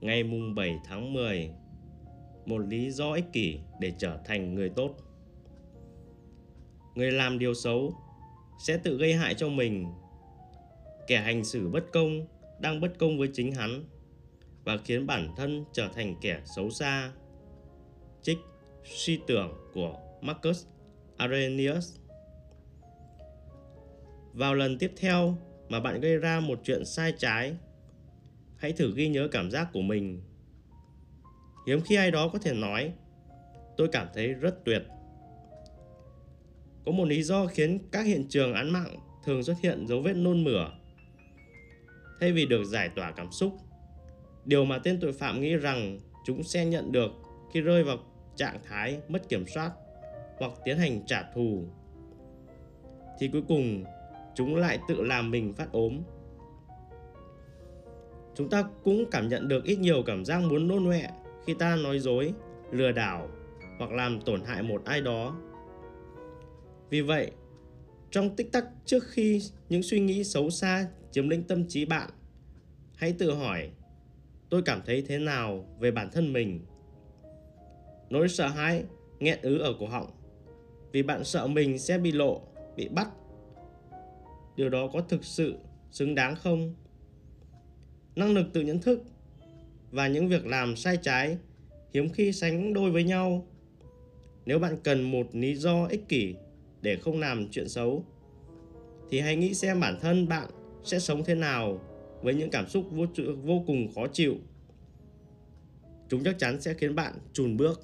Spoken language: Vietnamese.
ngày mùng 7 tháng 10 một lý do ích kỷ để trở thành người tốt. Người làm điều xấu sẽ tự gây hại cho mình. Kẻ hành xử bất công đang bất công với chính hắn và khiến bản thân trở thành kẻ xấu xa. Trích suy tưởng của Marcus Aurelius. Vào lần tiếp theo mà bạn gây ra một chuyện sai trái hãy thử ghi nhớ cảm giác của mình. Hiếm khi ai đó có thể nói, tôi cảm thấy rất tuyệt. Có một lý do khiến các hiện trường án mạng thường xuất hiện dấu vết nôn mửa. Thay vì được giải tỏa cảm xúc, điều mà tên tội phạm nghĩ rằng chúng sẽ nhận được khi rơi vào trạng thái mất kiểm soát hoặc tiến hành trả thù, thì cuối cùng chúng lại tự làm mình phát ốm chúng ta cũng cảm nhận được ít nhiều cảm giác muốn nôn ọe khi ta nói dối, lừa đảo hoặc làm tổn hại một ai đó. Vì vậy, trong tích tắc trước khi những suy nghĩ xấu xa chiếm lĩnh tâm trí bạn, hãy tự hỏi, tôi cảm thấy thế nào về bản thân mình? Nỗi sợ hãi, nghẹn ứ ở cổ họng, vì bạn sợ mình sẽ bị lộ, bị bắt. Điều đó có thực sự xứng đáng không? Năng lực tự nhận thức và những việc làm sai trái hiếm khi sánh đôi với nhau. Nếu bạn cần một lý do ích kỷ để không làm chuyện xấu thì hãy nghĩ xem bản thân bạn sẽ sống thế nào với những cảm xúc vô, vô cùng khó chịu. Chúng chắc chắn sẽ khiến bạn chùn bước.